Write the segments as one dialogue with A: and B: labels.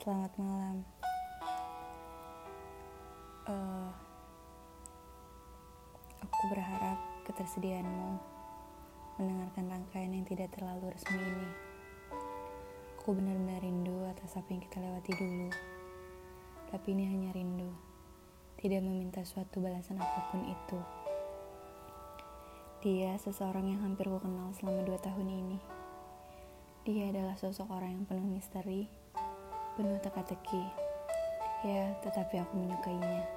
A: Selamat malam. Uh, aku berharap ketersediaanmu mendengarkan rangkaian yang tidak terlalu resmi ini. Aku benar-benar rindu atas apa yang kita lewati dulu. Tapi ini hanya rindu, tidak meminta suatu balasan apa pun itu. Dia seseorang yang hampir ku kenal selama dua tahun ini. Dia adalah sosok orang yang penuh misteri, penuh teka-teki. Ya, tetapi aku menyukainya.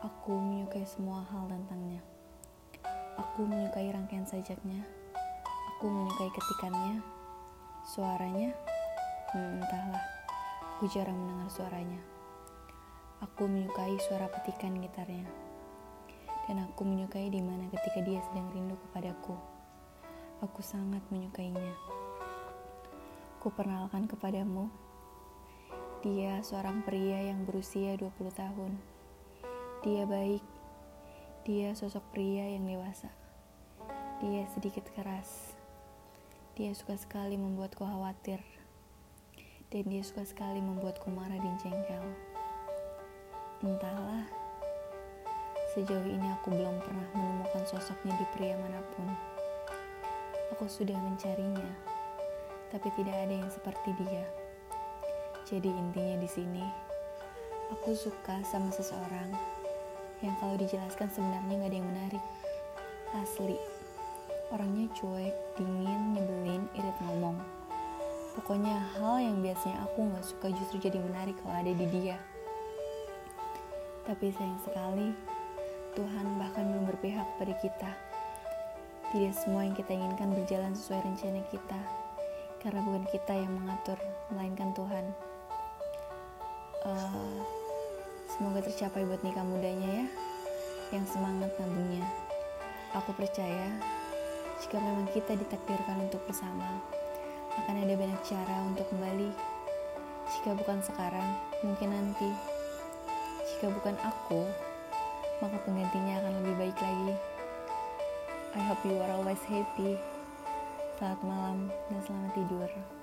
A: Aku menyukai semua hal tentangnya. Aku menyukai rangkaian sajaknya. Aku menyukai ketikannya. Suaranya, hmm, entahlah. Aku jarang mendengar suaranya. Aku menyukai suara petikan gitarnya. Dan aku menyukai di mana ketika dia sedang rindu kepadaku. Aku sangat menyukainya. Kuperkenalkan kepadamu. Dia seorang pria yang berusia 20 tahun. Dia baik. Dia sosok pria yang dewasa. Dia sedikit keras. Dia suka sekali membuatku khawatir. Dan dia suka sekali membuatku marah dan jengkel. Entahlah, sejauh ini aku belum pernah menemukan sosoknya di pria mana pun. Aku sudah mencarinya tapi tidak ada yang seperti dia. Jadi intinya di sini, aku suka sama seseorang yang kalau dijelaskan sebenarnya gak ada yang menarik. Asli, orangnya cuek, dingin, nyebelin, irit ngomong. Pokoknya hal yang biasanya aku gak suka justru jadi menarik kalau ada di dia. Tapi sayang sekali, Tuhan bahkan belum berpihak pada kita. Tidak semua yang kita inginkan berjalan sesuai rencana kita karena bukan kita yang mengatur, melainkan Tuhan. Semoga tercapai buat nikah mudanya ya, yang semangat nabungnya. Aku percaya, jika memang kita ditakdirkan untuk bersama, akan ada banyak cara untuk kembali. Jika bukan sekarang, mungkin nanti. Jika bukan aku, maka penggantinya akan lebih baik lagi. I hope you are always happy. Selamat malam dan selamat tidur.